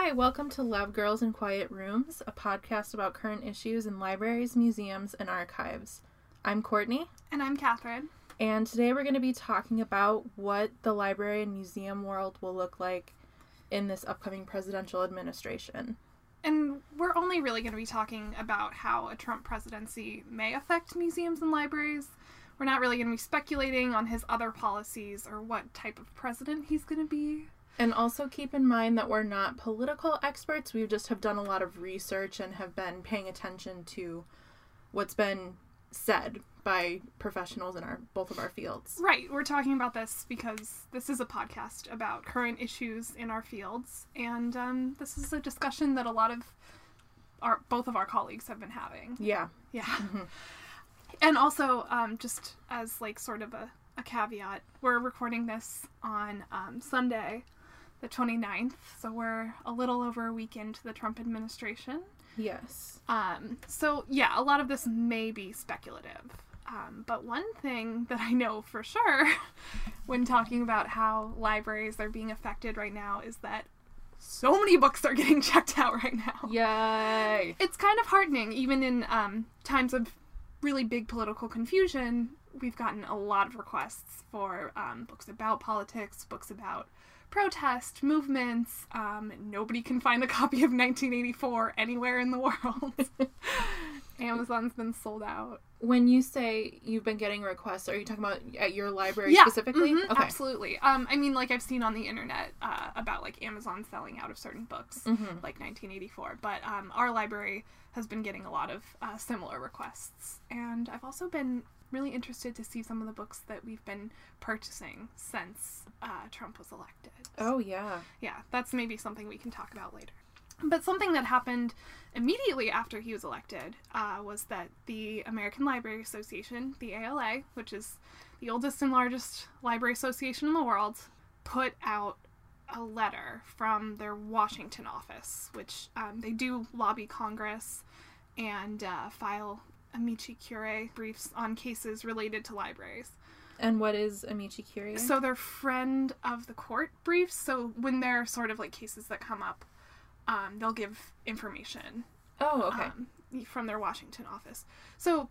Hi, welcome to Love Girls in Quiet Rooms, a podcast about current issues in libraries, museums, and archives. I'm Courtney, And I'm Catherine. and today we're going to be talking about what the library and museum world will look like in this upcoming presidential administration. And we're only really going to be talking about how a Trump presidency may affect museums and libraries. We're not really going to be speculating on his other policies or what type of president he's going to be. And also keep in mind that we're not political experts. We just have done a lot of research and have been paying attention to what's been said by professionals in our both of our fields. Right, we're talking about this because this is a podcast about current issues in our fields, and um, this is a discussion that a lot of our both of our colleagues have been having. Yeah. Yeah. and also, um, just as like sort of a, a caveat, we're recording this on um, Sunday, the 29th, so we're a little over a week into the Trump administration. Yes. Um, so yeah, a lot of this may be speculative. Um, but one thing that I know for sure when talking about how libraries are being affected right now is that so many books are getting checked out right now Yay. it's kind of heartening, even in um, times of really big political confusion. We've gotten a lot of requests for um, books about politics, books about protest movements. Um, nobody can find a copy of 1984 anywhere in the world. Amazon's been sold out. When you say you've been getting requests, are you talking about at your library Yeah, specifically? mhm, absolutely. Um, I mean, like I've seen on the internet uh, about like Amazon selling out of certain books, Mhm. like 1984. But um, our library has been getting a lot of uh, similar requests, and I've also been really interested to see some of the books that we've been purchasing since uh, Trump was elected. Oh yeah. Yeah, that's maybe something we can talk about later. But something that happened immediately after he was elected uh, was that the American Library Association, the ALA, which is the oldest and largest library association in the world, put out a letter from their Washington office, which um, they do lobby Congress and uh, file amici curiae briefs on cases related to libraries. And what is Amici Curiae? So they're friend of the court briefs. So when there are sort of like cases that come up, um, they'll give information oh, okay. um, from their Washington office. So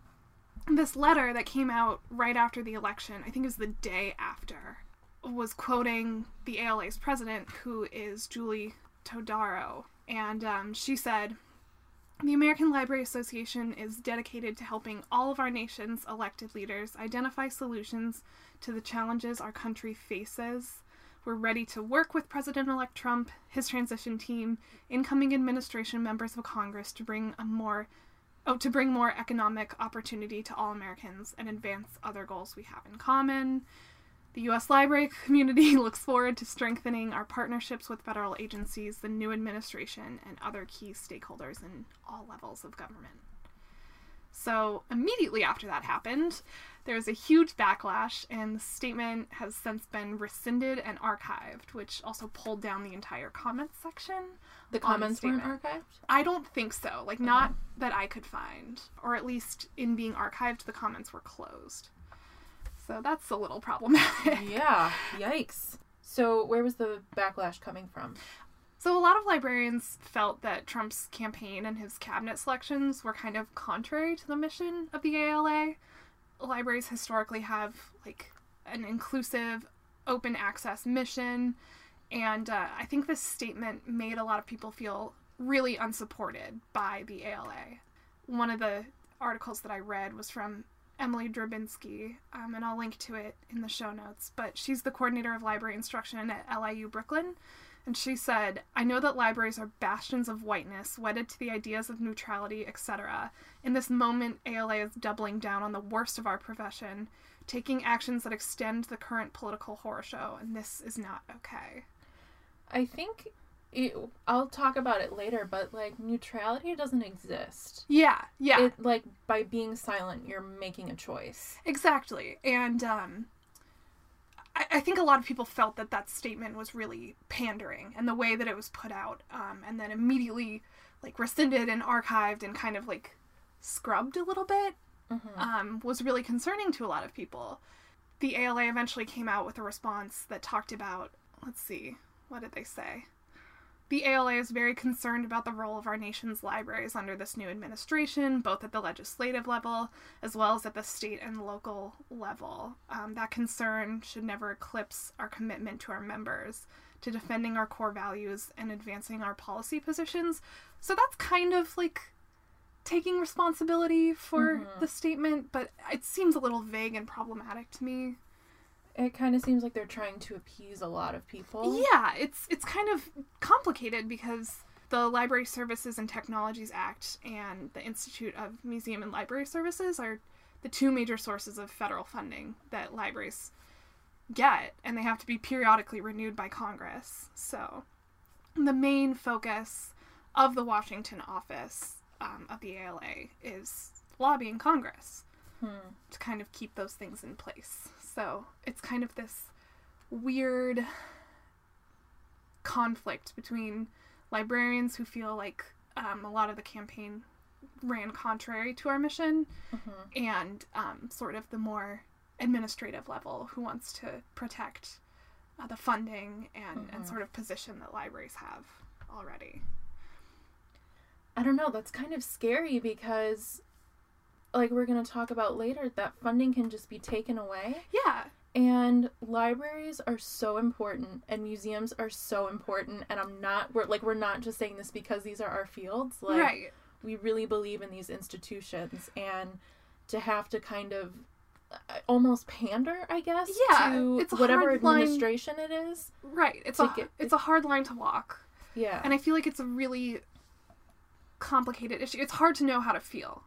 this letter that came out right after the election, I think it was the day after, was quoting the ALA's president, who is Julie Todaro, and um, she said. The American Library Association is dedicated to helping all of our nation's elected leaders identify solutions to the challenges our country faces. We're ready to work with President elect Trump, his transition team, incoming administration members of Congress to bring a more oh, to bring more economic opportunity to all Americans and advance other goals we have in common. The U.S. library community looks forward to strengthening our partnerships with federal agencies, the new administration, and other key stakeholders in all levels of government. So, immediately after that happened, there was a huge backlash, and the statement has since been rescinded and archived, which also pulled down the entire comments section. the comments weren't archived? I don't think so. Like, not that I could find. Or at least in being archived, the comments were closed. So that's a little problematic. yeah. Yikes. So where was the backlash coming from? So a lot of librarians felt that Trump's campaign and his cabinet selections were kind of contrary to the mission of the ALA. Libraries historically have like an inclusive, open access mission, and uh, I think this statement made a lot of people feel really unsupported by the ALA. One of the articles that I read was from Emily Drabinski, um, and I'll link to it in the show notes. But she's the coordinator of library instruction at LIU Brooklyn, and she said, I know that libraries are bastions of whiteness, wedded to the ideas of neutrality, etc. In this moment, ALA is doubling down on the worst of our profession, taking actions that extend the current political horror show, and this is not okay. I think it, I'll talk about it later, but like neutrality doesn't exist. Yeah, yeah. It like by being silent, you're making a choice. Exactly. And um, I, I think a lot of people felt that that statement was really pandering and the way that it was put out, um, and then immediately like rescinded and archived and kind of like scrubbed a little bit, um, was really concerning to a lot of people. The ALA eventually came out with a response that talked about, let's see, what did they say? The ALA is very concerned about the role of our nation's libraries under this new administration, both at the legislative level as well as at the state and local level. Um, that concern should never eclipse our commitment to our members, to defending our core values and advancing our policy positions. So that's kind of like taking responsibility for Mhm. the statement, but it seems a little vague and problematic to me. It kind of seems like they're trying to appease a lot of people. Yeah, it's it's kind of complicated because the Library Services and Technologies Act and the Institute of Museum and Library Services are the two major sources of federal funding that libraries get, and they have to be periodically renewed by Congress. So, the main focus of the Washington office um, of the ALA is lobbying Congress Hmm. to kind of keep those things in place. So it's kind of this weird conflict between librarians who feel like um, a lot of the campaign ran contrary to our mission Mhm. and um, sort of the more administrative level who wants to protect uh, the funding and, and Mhm. sort of position that libraries have already. I don't know. That's kind of scary because, like we're going to talk about later, that funding can just be taken away. Yeah, And libraries are so important, and museums are so important. And I'm not, we're like, we're not just saying this because these are our fields. Like, right. we really believe in these institutions, and to have to kind of uh, almost pander, I guess, Yeah, to it's whatever hard line- administration it is. Right. It's a get- it's a hard line to walk. Yeah. And I feel like it's a really complicated issue. It's hard to know how to feel.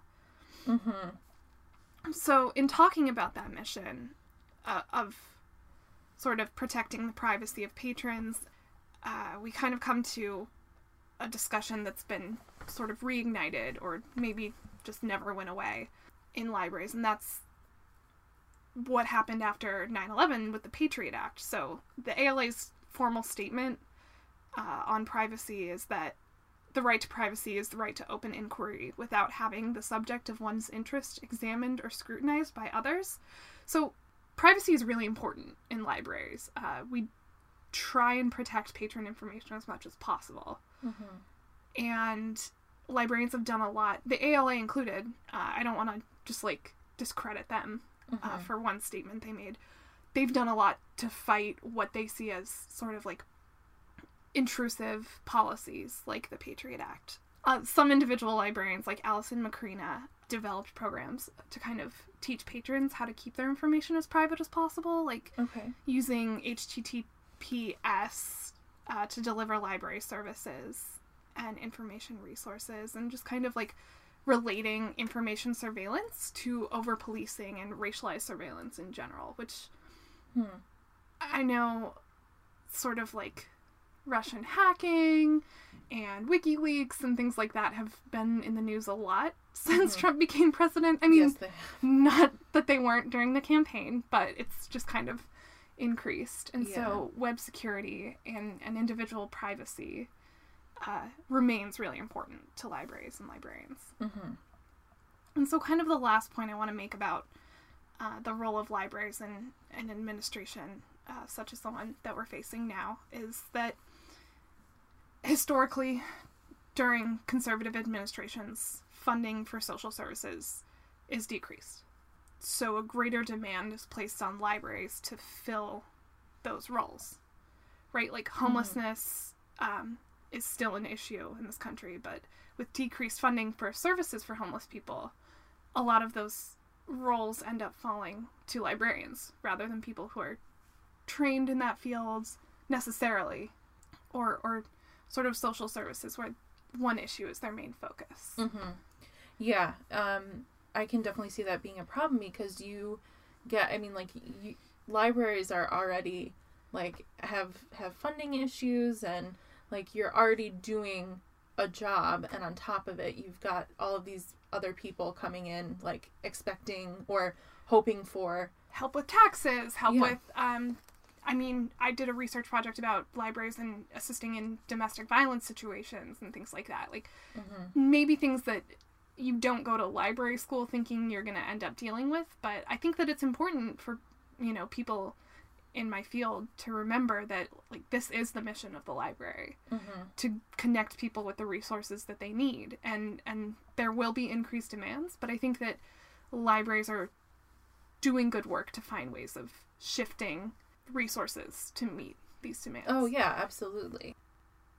Mm-hmm. So, in talking about that mission uh, of sort of protecting the privacy of patrons, uh, we kind of come to a discussion that's been sort of reignited or maybe just never went away in libraries, and that's what happened after 9 11 with the Patriot Act. So, the ALA's formal statement uh, on privacy is that the right to privacy is the right to open inquiry without having the subject of one's interest examined or scrutinized by others. So, privacy is really important in libraries. Uh, we try and protect patron information as much as possible. Mm-hmm. And librarians have done a lot, the ALA included. Uh, I don't want to just like discredit them uh, Mhm. for one statement they made. They've done a lot to fight what they see as sort of like intrusive policies like the Patriot Act. Uh, some individual librarians, like Allison Macrina, developed programs to kind of teach patrons how to keep their information as private as possible, like Okay. using HTTPS uh, to deliver library services and information resources, and just kind of like relating information surveillance to over policing and racialized surveillance in general, which Hmm. I know sort of like Russian hacking and WikiLeaks and things like that have been in the news a lot since Mhm. Trump became president. I mean, yes, not that they weren't during the campaign, but it's just kind of increased. And Yeah. so web security and, and individual privacy uh, remains really important to libraries and librarians. Mm-hmm. And so, kind of the last point I want to make about uh, the role of libraries and, and administration, uh, such as the one that we're facing now, is that historically, during conservative administrations, funding for social services is decreased. So, a greater demand is placed on libraries to fill those roles. Right? Like, homelessness um, is still an issue in this country, but with decreased funding for services for homeless people, a lot of those roles end up falling to librarians rather than people who are trained in that field necessarily or or sort of social services where one issue is their main focus. Mm-hmm. Yeah, um, I can definitely see that being a problem because you get. I mean, like you, libraries are already like have have funding issues and like you're already doing a job and on top of it you've got all of these other people coming in like expecting or hoping for Help with taxes, help Yeah. with um I mean, I did a research project about libraries and assisting in domestic violence situations and things like that. Like maybe things that you don't go to library school thinking you're going to end up dealing with, but I think that it's important for, you know, people in my field to remember that like this is the mission of the library Mm-hmm. to connect people with the resources that they need and and there will be increased demands but i think that libraries are doing good work to find ways of shifting resources to meet these demands Oh yeah, absolutely.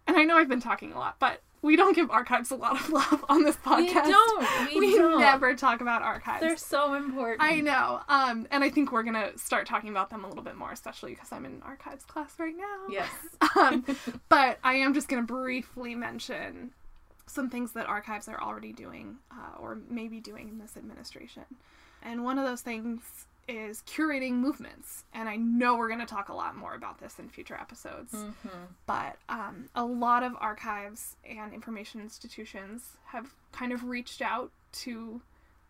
and i know i've been talking a lot but we don't give archives a lot of love on this podcast We don't. We, we don't. never talk about archives They're so important. I know. Um, and I think we're gonna start talking about them a little bit more, especially because I'm in archives class right now. Yes. Um, but I am just gonna briefly mention some things that archives are already doing, uh, or maybe doing in this administration. And one of those things is curating movements. And I know we're gonna talk a lot more about this in future episodes. Mm-hmm. But um, a lot of archives and information institutions have kind of reached out to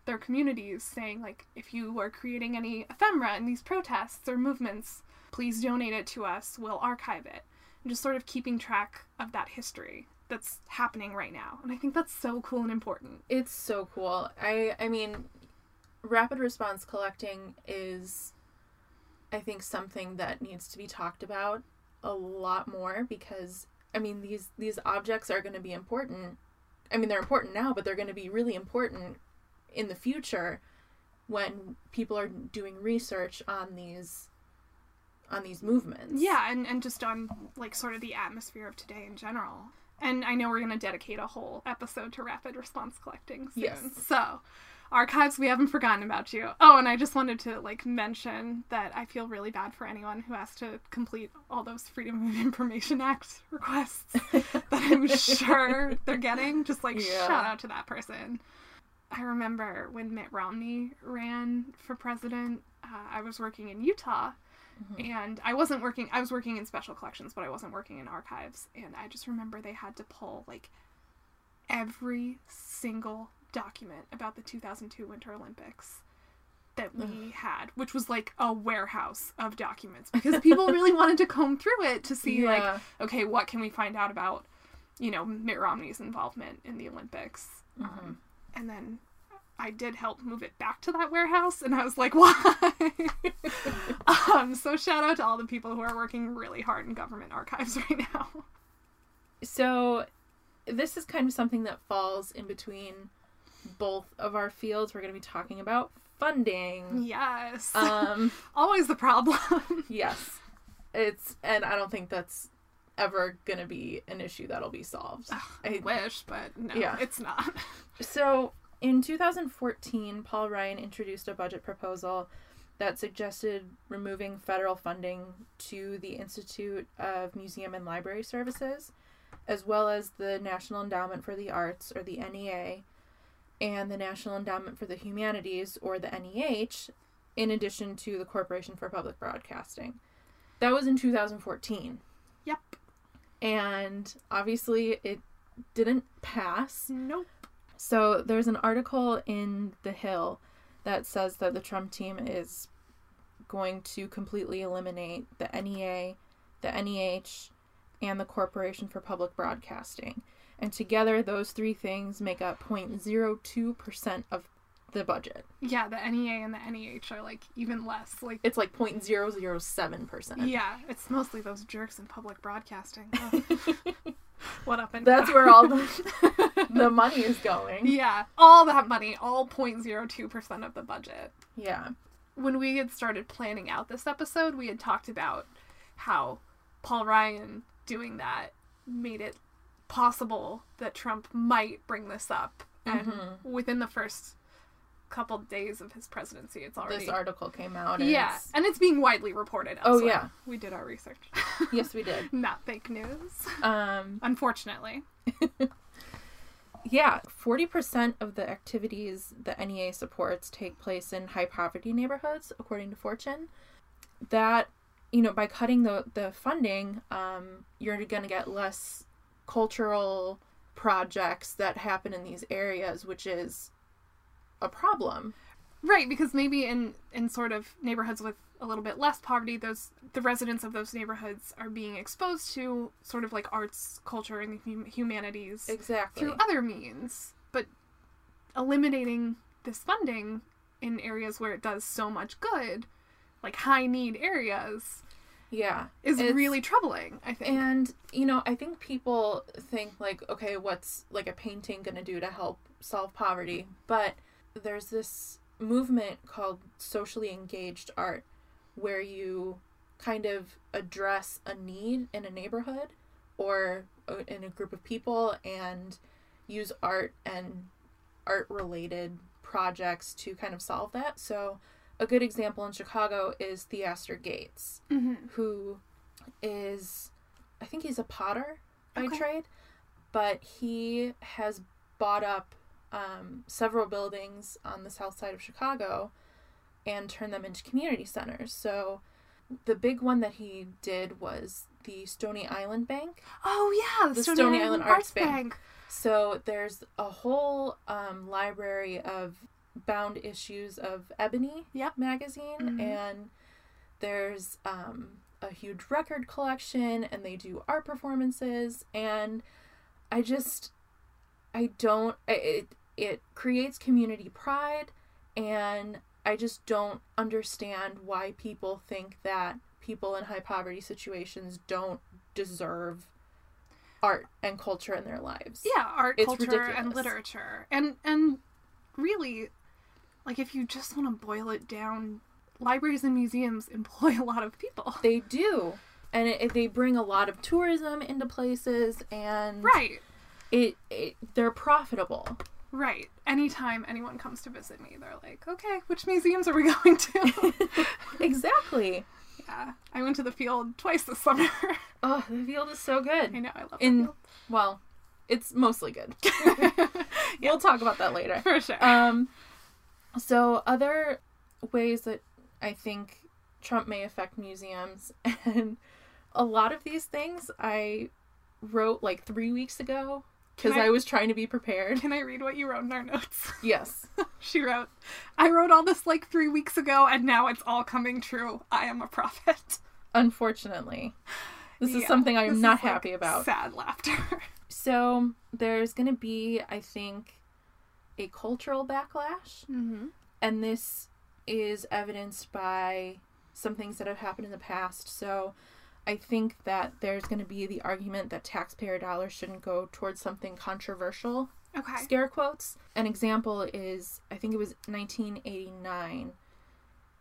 their communities saying like if you are creating any ephemera in these protests or movements please donate it to us we'll archive it and just sort of keeping track of that history that's happening right now and i think that's so cool and important It's so cool. I I mean, rapid response collecting is, I think, something that needs to be talked about a lot more because I mean these these objects are going to be important. I mean they're important now, but they're going to be really important in the future when people are doing research on these on these movements. yeah and, and just on like sort of the atmosphere of today in general and i know we're going to dedicate a whole episode to rapid response collecting soon Yes. so archives we haven't forgotten about you. Oh and i just wanted to like mention that i feel really bad for anyone who has to complete all those freedom of information act requests that i'm sure they're getting. Just like Yeah. shout out to that person. I remember when mitt romney ran for president uh, i was working in utah and I wasn't working I was working in special collections but I wasn't working in archives. And I just remember they had to pull like every single document about the 2002 Winter Olympics that we had which was like a warehouse of documents because people really wanted to comb through it to see like okay what can we find out about you know Mitt Romney's involvement in the Olympics um, and then I did help move it back to that warehouse, and I was like, why? um, so shout out to all the people who are working really hard in government archives right now. So, this is kind of something that falls in between both of our fields. We're going to be talking about funding. Yes, Um, always the problem. yes. It's, and I don't think that's ever going to be an issue that'll be solved. I wish, but no, Yeah. it's not. So, in 2014, Paul Ryan introduced a budget proposal that suggested removing federal funding to the Institute of Museum and Library Services, as well as the National Endowment for the Arts, or the NEA, and the National Endowment for the Humanities, or the NEH, in addition to the Corporation for Public Broadcasting. That was in 2014. Yep. And obviously, it didn't pass. Nope. So there's an article in The Hill that says that the Trump team is going to completely eliminate the NEA, the NEH, and the Corporation for Public Broadcasting. And together, those three things make up 0.02% of the budget. Yeah, the NEA and the NEH are like even less. Like, It's like 0.007%. yeah, it's mostly those jerks in public broadcasting. Ugh. what up and That's where all the, the money is going. Yeah, all that money, all 0.02% of the budget. Yeah. when we had started planning out this episode, we had talked about how Paul Ryan doing that made it possible that Trump might bring this up. And within the first couple days of his presidency, it's already. This article came out. And yeah, it's- and it's being widely reported. Oh, yeah. We did our research. Yes, we did. Not fake news. Um, Unfortunately. Yeah, 40% of the activities the NEA supports take place in high poverty neighborhoods, according to Fortune. That, you know, by cutting the, the funding, um, you're going to get less cultural projects that happen in these areas, which is a problem. Right, because maybe in in sort of neighborhoods with a little bit less poverty, those the residents of those neighborhoods are being exposed to sort of like arts, culture, and hum- humanities Exactly. through other means. But eliminating this funding in areas where it does so much good, like high need areas, Yeah. is It's- really troubling. I think. And, you know, I think people think, like, okay, what's like a painting going to do to help solve poverty? But there's this movement called socially engaged art where you kind of address a need in a neighborhood or uh, in a group of people and use art and art related projects to kind of solve that. So, a good example in Chicago is Theaster Gates hmm who is I think he's a potter by Okay. trade, but he has bought up um, several buildings on the south side of Chicago and turned them into community centers. So the big one that he did was the Stony Island Bank. Oh yeah, the, The Stony, Stony Island, Island Arts Arts Bank. Bank. So there's a whole um, library of bound issues of Ebony Yep. magazine, Mhm. and there's um, a huge record collection, and they do art performances, and I just I don't it it creates community pride, and I just don't understand why people think that people in high poverty situations don't deserve art and culture in their lives. Yeah, art, It's culture, and literature, and and really, like if you just want to boil it down, libraries and museums employ a lot of people. They do. And it, they bring a lot of tourism into places and Right, it, it they're profitable. right. Anytime anyone comes to visit me, they're like, "Okay, which museums are we going to?" exactly. yeah, I went to the field twice this summer. Oh, the field is so good. I know, I love In well, it's mostly good. We'll talk about that later. for sure. Um so other ways that I think Trump may affect museums and a lot of these things I wrote like 3 weeks ago cuz I- I was trying to be prepared. Can I read what you wrote in our notes? Yes. she wrote, "I wrote all this like three weeks ago, and now it's all coming true. I am a prophet." Unfortunately. This is something I am not like, happy about. Sad laughter. So, there's going to be, I think, a cultural backlash. mm-hmm. And this is evidenced by some things that have happened in the past. So, I think that there's going to be the argument that taxpayer dollars shouldn't go towards something controversial, Okay. scare quotes. An example is, I think it was 1989.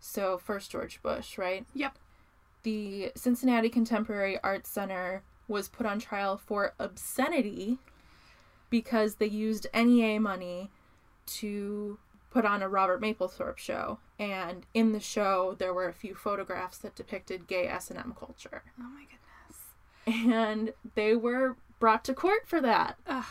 So, first George Bush, right? Yep. the Cincinnati Contemporary Arts Center was put on trial for obscenity because they used NEA money to put on a Robert Mapplethorpe show. And in the show, there were a few photographs that depicted gay S&M culture. Oh my goodness. And they were brought to court for that. Ugh.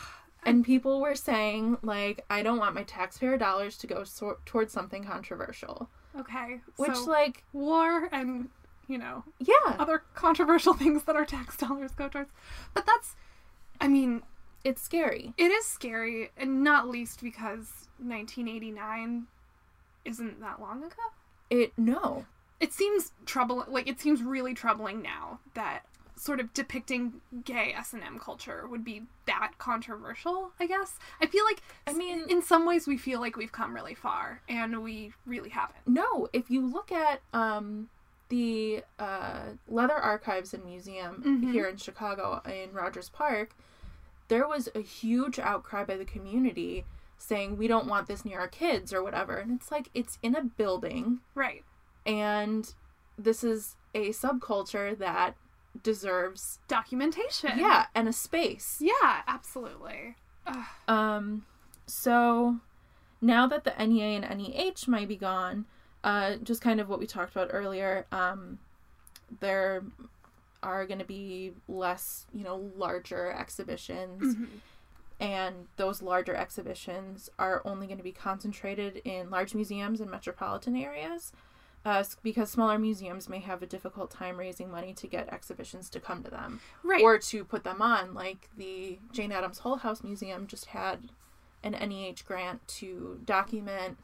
And people were saying, like, I don't want my taxpayer dollars to go so- towards something controversial. Okay. Which, so like, war and you know yeah, other controversial things that our tax dollars go towards. But that's, I mean, it's scary. it is scary, and not least because 1989 isn't that long ago. It, no. It seems troubling. Like it seems really troubling now that sort of depicting gay S and M culture would be that controversial. I guess I feel like I mean- in some ways we feel like we've come really far, and we really haven't. No, if you look at um, the uh, Leather Archives and Museum Mhm. here in Chicago in Rogers Park, there was a huge outcry by the community saying we don't want this near our kids or whatever. And it's like it's in a building Right. and this is a subculture that deserves Documentation. yeah, and a space. Yeah. Absolutely. Ugh. Um, so now that the NEA and NEH might be gone, uh, just kind of what we talked about earlier, um, there are going to be less, you know, larger exhibitions, Mhm. and those larger exhibitions are only going to be concentrated in large museums and metropolitan areas. Uh, because smaller museums may have a difficult time raising money to get exhibitions to come to them Right. or to put them on. Like the Jane Addams Hull House Museum just had an NEH grant to document.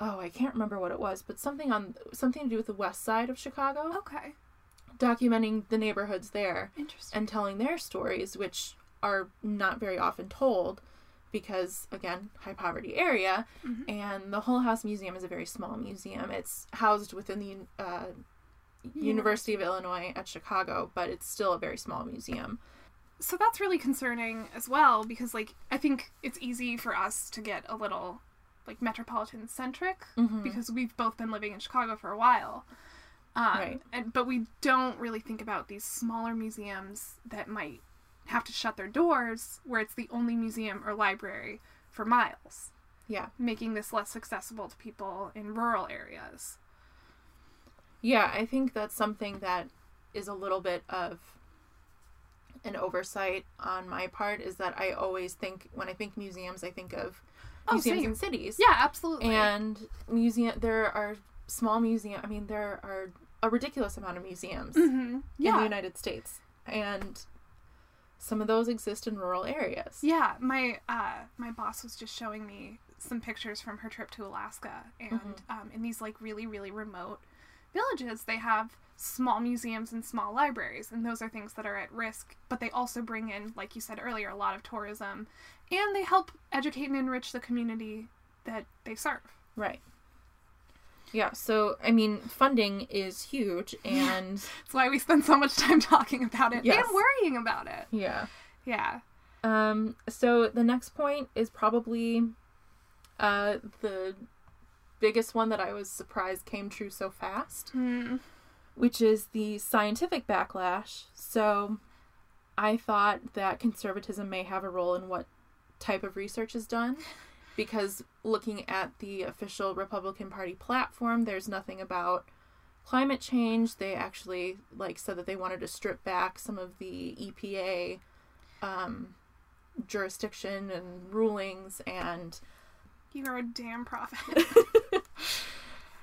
Oh, I can't remember what it was, but something on something to do with the west side of Chicago, okay. Documenting the neighborhoods there and telling their stories, which are not very often told because again, high poverty area. Mhm. And the Hull House Museum is a very small museum. It's housed within the uh, University of Illinois at Chicago, but it's still a very small museum. So that's really concerning as well because like I think it's easy for us to get a little like metropolitan centric Mhm. because we've both been living in Chicago for a while. Um, Right. And but we don't really think about these smaller museums that might have to shut their doors where it's the only museum or library for miles, Yeah. making this less accessible to people in rural areas. Yeah, I think that's something that is a little bit of an oversight on my part is that I always think when I think museums, I think of Oh, museums same. in cities. Yeah, absolutely. And museum there are small museum I mean there are a ridiculous amount of museums Mhm. in the United States. And some of those exist in rural areas. Yeah, my uh, my boss was just showing me some pictures from her trip to Alaska, and um, in these like really really remote villages, they have small museums and small libraries, and those are things that are at risk. But they also bring in, like you said earlier, a lot of tourism, and they help educate and enrich the community that they serve. Right. Yeah, so I mean funding is huge and That's why we spend so much time talking about it Yes. and worrying about it. yeah. Yeah. Um, so the next point is probably uh, the biggest one that I was surprised came true so fast, Hmm. which is the scientific backlash. So I thought that conservatism may have a role in what type of research is done. Because looking at the official Republican Party platform, there's nothing about climate change. They actually like said that they wanted to strip back some of the EPA um, jurisdiction and rulings and You are a damn prophet.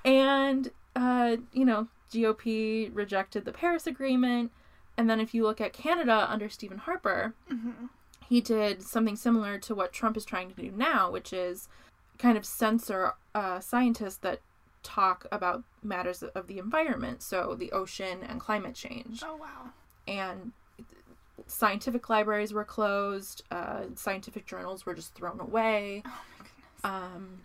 and uh, you know GOP rejected the Paris Agreement, and then if you look at Canada under Stephen Harper, Mhm. He did something similar to what Trump is trying to do now, which is kind of censor uh, scientists that talk about matters of the environment, so the ocean and climate change. Oh wow. and scientific libraries were closed uh, scientific journals were just thrown away Oh my goodness. um,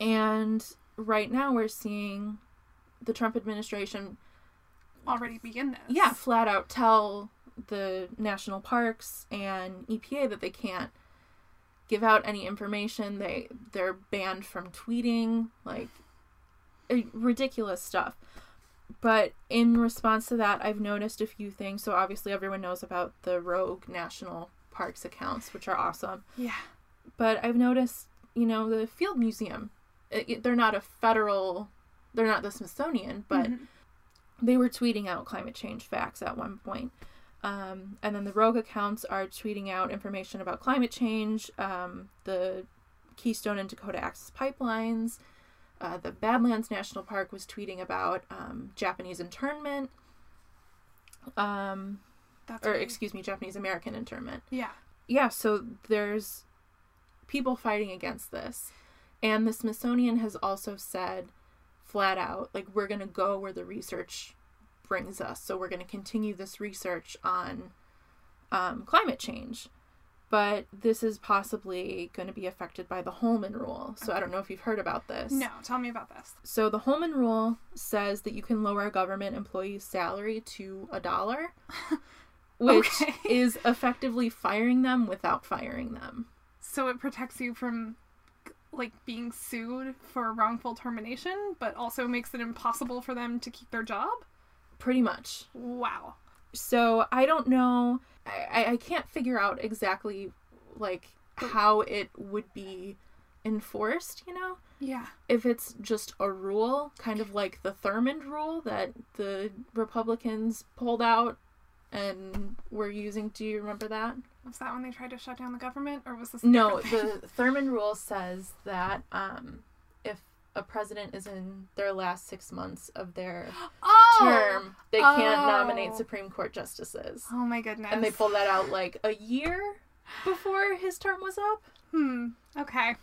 and right now we're seeing the trump administration Already begin this. yeah flat out tell the national parks and epa that they can't give out any information they they're banned from tweeting like ridiculous stuff but in response to that i've noticed a few things so obviously everyone knows about the rogue national parks accounts which are awesome Yeah. but i've noticed you know the field museum it, it- they're not a federal they're not the smithsonian but Mhm. they were tweeting out climate change facts at one point. Um, and then the rogue accounts are tweeting out information about climate change, um, the Keystone and Dakota Access pipelines. Uh, the Badlands National Park was tweeting about um, Japanese internment, um, That's or excuse me, Japanese American internment Yeah. yeah, so there's people fighting against this. And the Smithsonian has also said flat out, like, we're going to go where the research brings us. So we're going to continue this research on um, climate change. But this is possibly going to be affected by the Holman Rule. So I don't know if you've heard about this. No, tell me about this. So the Holman Rule says that you can lower a government employee's salary to a dollar, which Okay. is effectively firing them without firing them. So it protects you from like being sued for wrongful termination, but also makes it impossible for them to keep their job? Pretty much. Wow. So I don't know. I, I- can't figure out exactly like how it would be enforced, you know? Yeah. If it's just a rule, kind of like the Thurmond rule that the Republicans pulled out and were using. Do you remember that? Was that when they tried to shut down the government or was this No, the Thurmond rule says that um, a president is in their last six months of their oh! term, they can't Oh. nominate Supreme Court justices. Oh my goodness. And they pulled that out like a year before his term was up. Hmm. Okay.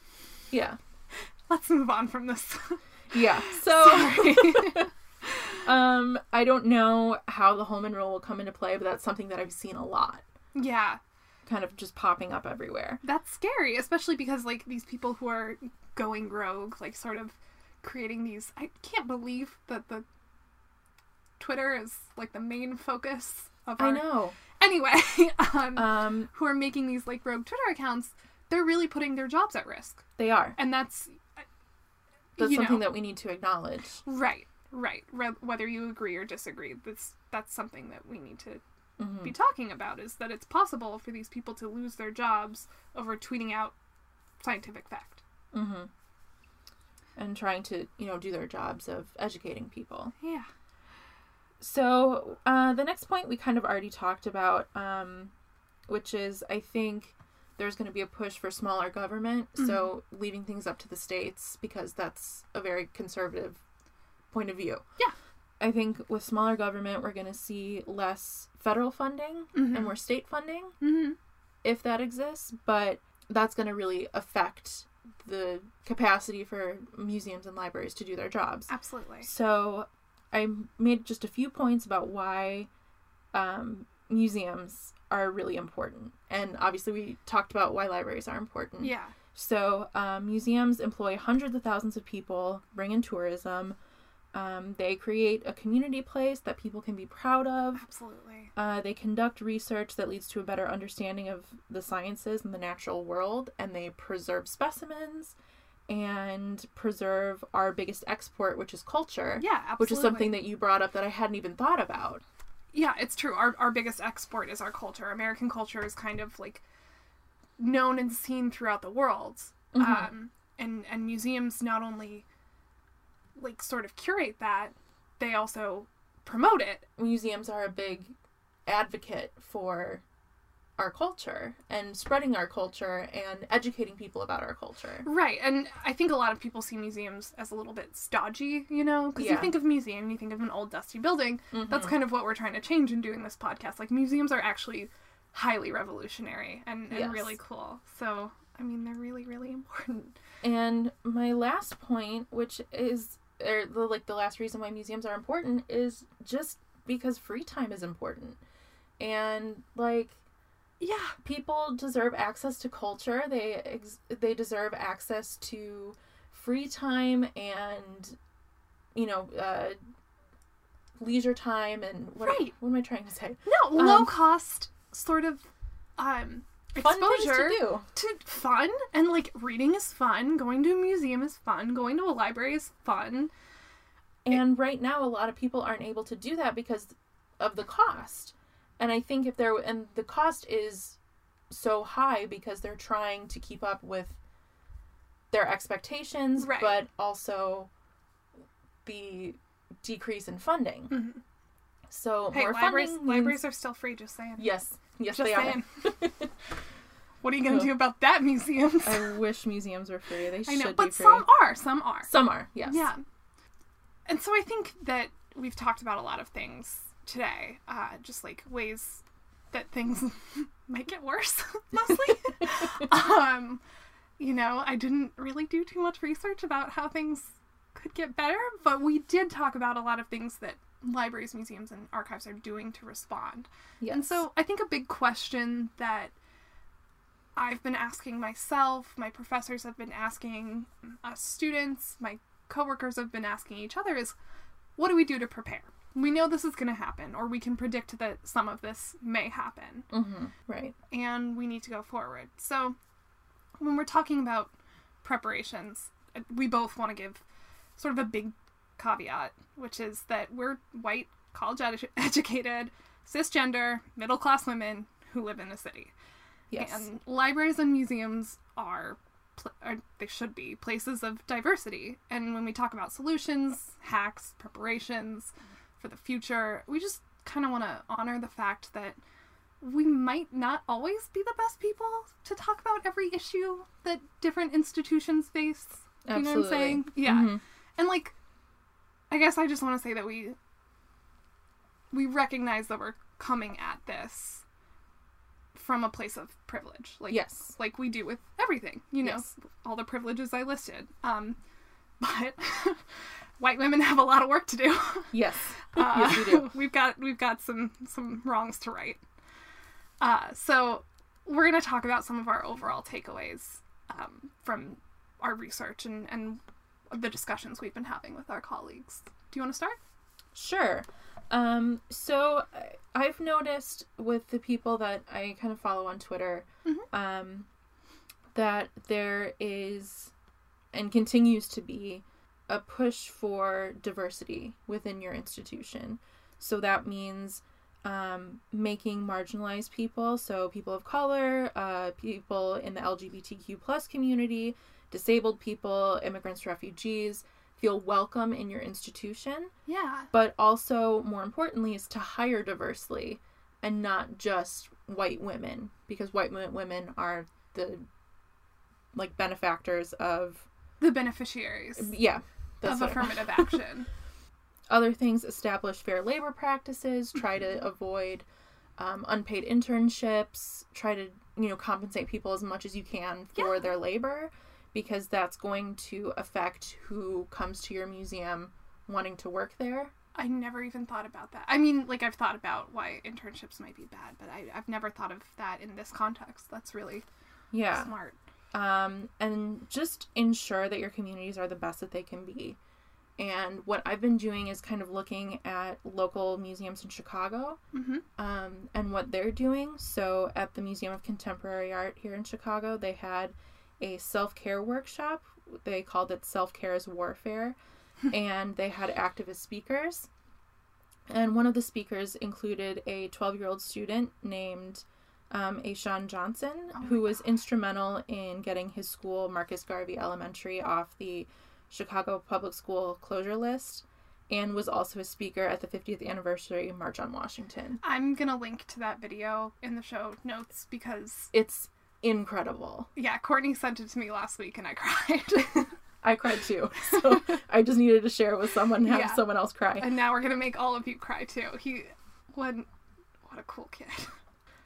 Yeah. Let's move on from this. Yeah. So um I don't know how the Holman rule will come into play, but that's something that I've seen a lot. yeah. Kind of just popping up everywhere. That's scary, especially because like these people who are going rogue, like sort of creating these I can't believe that the Twitter is like the main focus of I know. anyway, um, Um, who are making these like rogue Twitter accounts, they're really putting their jobs at risk, they are. and that's That's something know, that we need to acknowledge. right, right. Re- whether you agree or disagree, that's that's something that we need to Mhm. be talking about. Is that it's possible for these people to lose their jobs over tweeting out scientific fact. Mm-hmm. And trying to, you know, do their jobs of educating people. Yeah. So uh, the next point we kind of already talked about, um, which is I think there's going to be a push for smaller government, so leaving things up to the states because that's a very conservative point of view. Yeah. I think with smaller government, we're going to see less federal funding Mhm. and more state funding Mm-hmm. if that exists, but that's going to really affect the capacity for museums and libraries to do their jobs. Absolutely. So I made just a few points about why um, museums are really important. And obviously, we talked about why libraries are important. Yeah. So, um, museums employ hundreds of thousands of people, bring in tourism. Um, they create a community place that people can be proud of. Absolutely. Uh, they conduct research that leads to a better understanding of the sciences and the natural world, and they preserve specimens and preserve our biggest export, which is culture, Yeah, absolutely. which is something that you brought up that I hadn't even thought about. yeah, it's true. Our our biggest export is our culture. American culture is kind of like known and seen throughout the world. Mhm. Um, and and museums not only like sort of curate that, they also promote it. Museums are a big advocate for our culture and spreading our culture and educating people about our culture. Right. And I think a lot of people see museums as a little bit stodgy, you know, because you think of museum, you think of an old dusty building. That's Mhm. kind of what we're trying to change in doing this podcast. Like museums are actually highly revolutionary and, and Yes. really cool. So, I mean, they're really, really important. And my last point, which is or the, like the last reason why museums are important, is just because free time is important. And like Yeah. people deserve access to culture. They ex- they deserve access to free time and you know uh, leisure time and what, Right. what am I trying to say? No, low cost sort of um exposure to do. to fun and like reading is fun, going to a museum is fun, going to a library is fun. And right now, a lot of people aren't able to do that because of the cost. And I think if there and the cost is so high because they're trying to keep up with their expectations, Right. but also the decrease in funding. Mhm. So Hey, more libraries funding libraries are still free, just saying. yes, yes, Just they saying. are. What are you gonna Ugh. do about that, museums? I wish museums were free. They I should know, be but free. some are. Some are. Some are, yes. Yeah. And so I think that we've talked about a lot of things today, uh, just like ways that things might get worse, mostly. um, you know, I didn't really do too much research about how things could get better, but we did talk about a lot of things that libraries, museums, and archives are doing to respond. Yes. And so I think a big question that I've been asking myself, my professors have been asking us students, my coworkers have been asking each other is what do we do to prepare? We know this is going to happen, or we can predict that some of this may happen, hmm right. and we need to go forward. So, when we're talking about preparations, uh, we both want to give sort of a big caveat, which is that we're white, college edu- educated, cisgender, middle class women who live in a city. Yes. And libraries and museums are, pl- are, they should be places of diversity. And when we talk about solutions, hacks, preparations for the future, we just kind of want to honor the fact that we might not always be the best people to talk about every issue that different institutions face. You know what I'm saying? Yeah. Mhm. And like I guess I just want to say that we we recognize that we're coming at this from a place of privilege. Like Yes. like we do with everything, you know, Yes. all the privileges I listed. Um but white women have a lot of work to do. Yes. Uh, yes, we do. we've got we've got some some wrongs to right. Uh, so we're gonna talk about some of our overall takeaways um, from our research and and the discussions we've been having with our colleagues. Do you want to start? Sure. Um, so I- I've noticed with the people that I kind of follow on Twitter, Mhm. um, that there is and continues to be a push for diversity within your institution. So that means um, making marginalized people, so people of color, uh, people in the LGBTQ plus community, disabled people, immigrants, refugees, feel welcome in your institution Yeah. but also more importantly is to hire diversely and not just white women because white women are the like benefactors of The beneficiaries yeah of affirmative action. other things establish fair labor practices try to avoid um, unpaid internships try to you know compensate people as much as you can for Yeah. their labor because that's going to affect who comes to your museum wanting to work there I never even thought about that. I mean, like I've thought about why internships might be bad, but I, I've never thought of that in this context. That's really yeah smart. um, and just ensure that your communities are the best that they can be. And what I've been doing is kind of looking at local museums in Chicago Mm-hmm. um, and what they're doing. So, at the Museum of Contemporary Art here in Chicago, they had a self care workshop. They called it Self Care is Warfare. and they had activist speakers. And one of the speakers included a 12 year old student named um, Asean Johnson, Oh who was instrumental in getting his school, Marcus Garvey Elementary, off the Chicago Public School closure list, and was also a speaker at the 50th anniversary March on Washington. I'm gonna link to that video in the show notes because It's incredible. yeah, Courtney sent it to me last week and I cried. I cried too. So I just needed to share it with someone and have Yeah. someone else cry. and now we're gonna make all of you cry too. He, what, what a cool kid.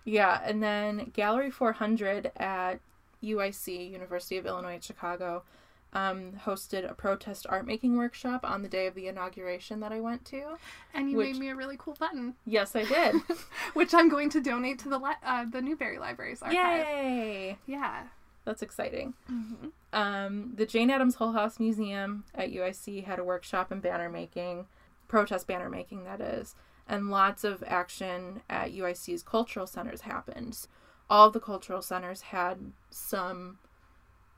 Yeah, and then Gallery 400 at UIC, University of Illinois at Chicago, um, hosted a protest art making workshop on the day of the inauguration that I went to. And you Which- made me a really cool button, Yes, I did. which I'm going to donate to the li- uh, the Newberry Library's archive. Yay! Yeah. That's exciting. Mm-hmm. Um, the Jane Addams Hull House Museum at UIC had a workshop in banner making, protest banner making, that is, and lots of action at UIC's cultural centers happened. All the cultural centers had some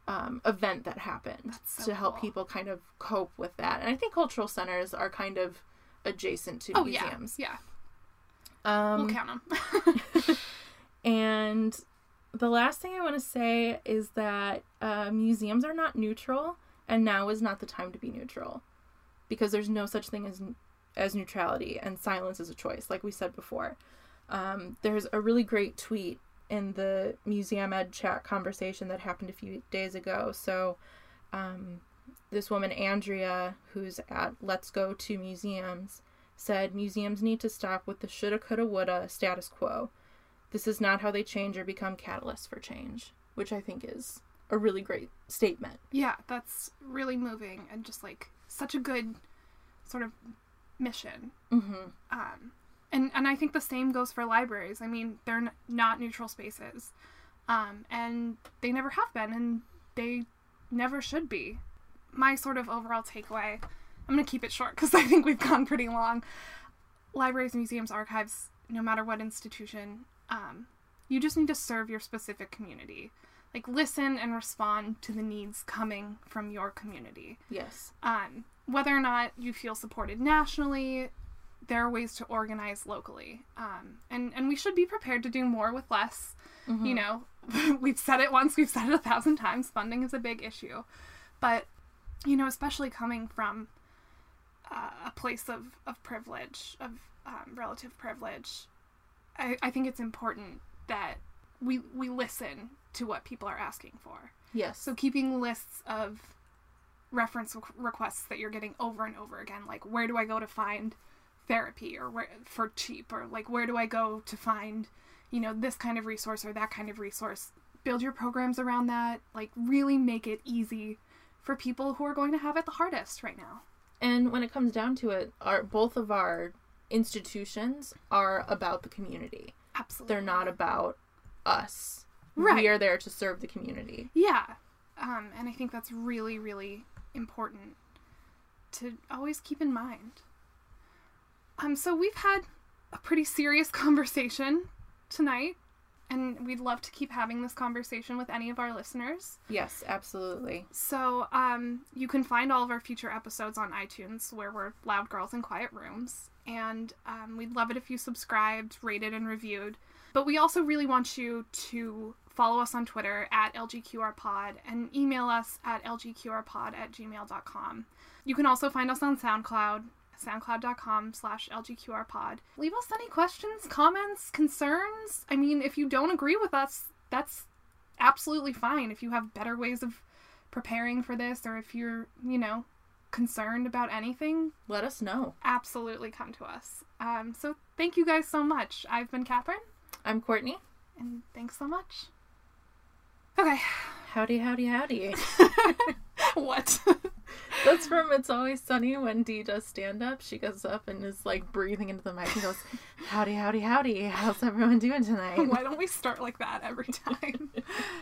um, event that happened so to help cool. people kind of cope with that. And I think cultural centers are kind of adjacent to Oh museums. yeah, yeah. Um, We'll count them. and the last thing I want to say is that uh, museums are not neutral, and now is not the time to be neutral, because there's no such thing as as neutrality, and silence is a choice, like we said before. Um, there's a really great tweet in the Museum Ed chat conversation that happened a few days ago. So, um, this woman Andrea, who's at Let's Go to Museums, said museums need to stop with the shoulda, coulda, woulda status quo. This is not how they change or become catalysts for change, which I think is a really great statement. yeah, that's really moving and just like such a good sort of mission. Mm-hmm. Um, and and I think the same goes for libraries. I mean, they're n- not neutral spaces, um, and they never have been, and they never should be. My sort of overall takeaway. I'm gonna keep it short because I think we've gone pretty long. Libraries, museums, archives, no matter what institution, um, you just need to serve your specific community. Like listen and respond to the needs coming from your community Yes. um, whether or not you feel supported nationally, there are ways to organize locally. Um, and, and we should be prepared to do more with less. Mm-hmm. You know, we've said it once, we've said it a thousand times. Funding is a big issue. But, you know, especially coming from uh, a place of, of privilege, of um, relative privilege, I, I think it's important that we, we listen to what people are asking for. Yes. So keeping lists of reference requests that you're getting over and over again, like where do I go to find therapy or where for cheap or like where do I go to find, you know, this kind of resource or that kind of resource. Build your programs around that. Like really make it easy for people who are going to have it the hardest right now. And when it comes down to it, our both of our institutions are about the community. Absolutely. They're not about us. Right. We are there to serve the community. Yeah. Um, and I think that's really, really important to always keep in mind. Um, so we've had a pretty serious conversation tonight, and we'd love to keep having this conversation with any of our listeners. Yes, absolutely. So, um, you can find all of our future episodes on iTunes, where we're Loud Girls in Quiet Rooms. And um, we'd love it if you subscribed, rated, and reviewed. But we also really want you to follow us on Twitter at LGQRPod and email us at lgqrpod at gmail.com. You can also find us on SoundCloud, soundcloud.com slash lgqrpod. Leave us any questions, comments, concerns. I mean, if you don't agree with us, that's absolutely fine. If you have better ways of preparing for this or if you're, you know, concerned about anything, Let us know. absolutely come to us. Um, so thank you guys so much. I've been Catherine, I'm Courtney. and thanks so much. Okay. Howdy, howdy, howdy. what? That's from It's Always Sunny when Dee does stand up. She goes up and is like breathing into the mic and goes, Howdy, howdy, howdy. How's everyone doing tonight? Why don't we start like that every time?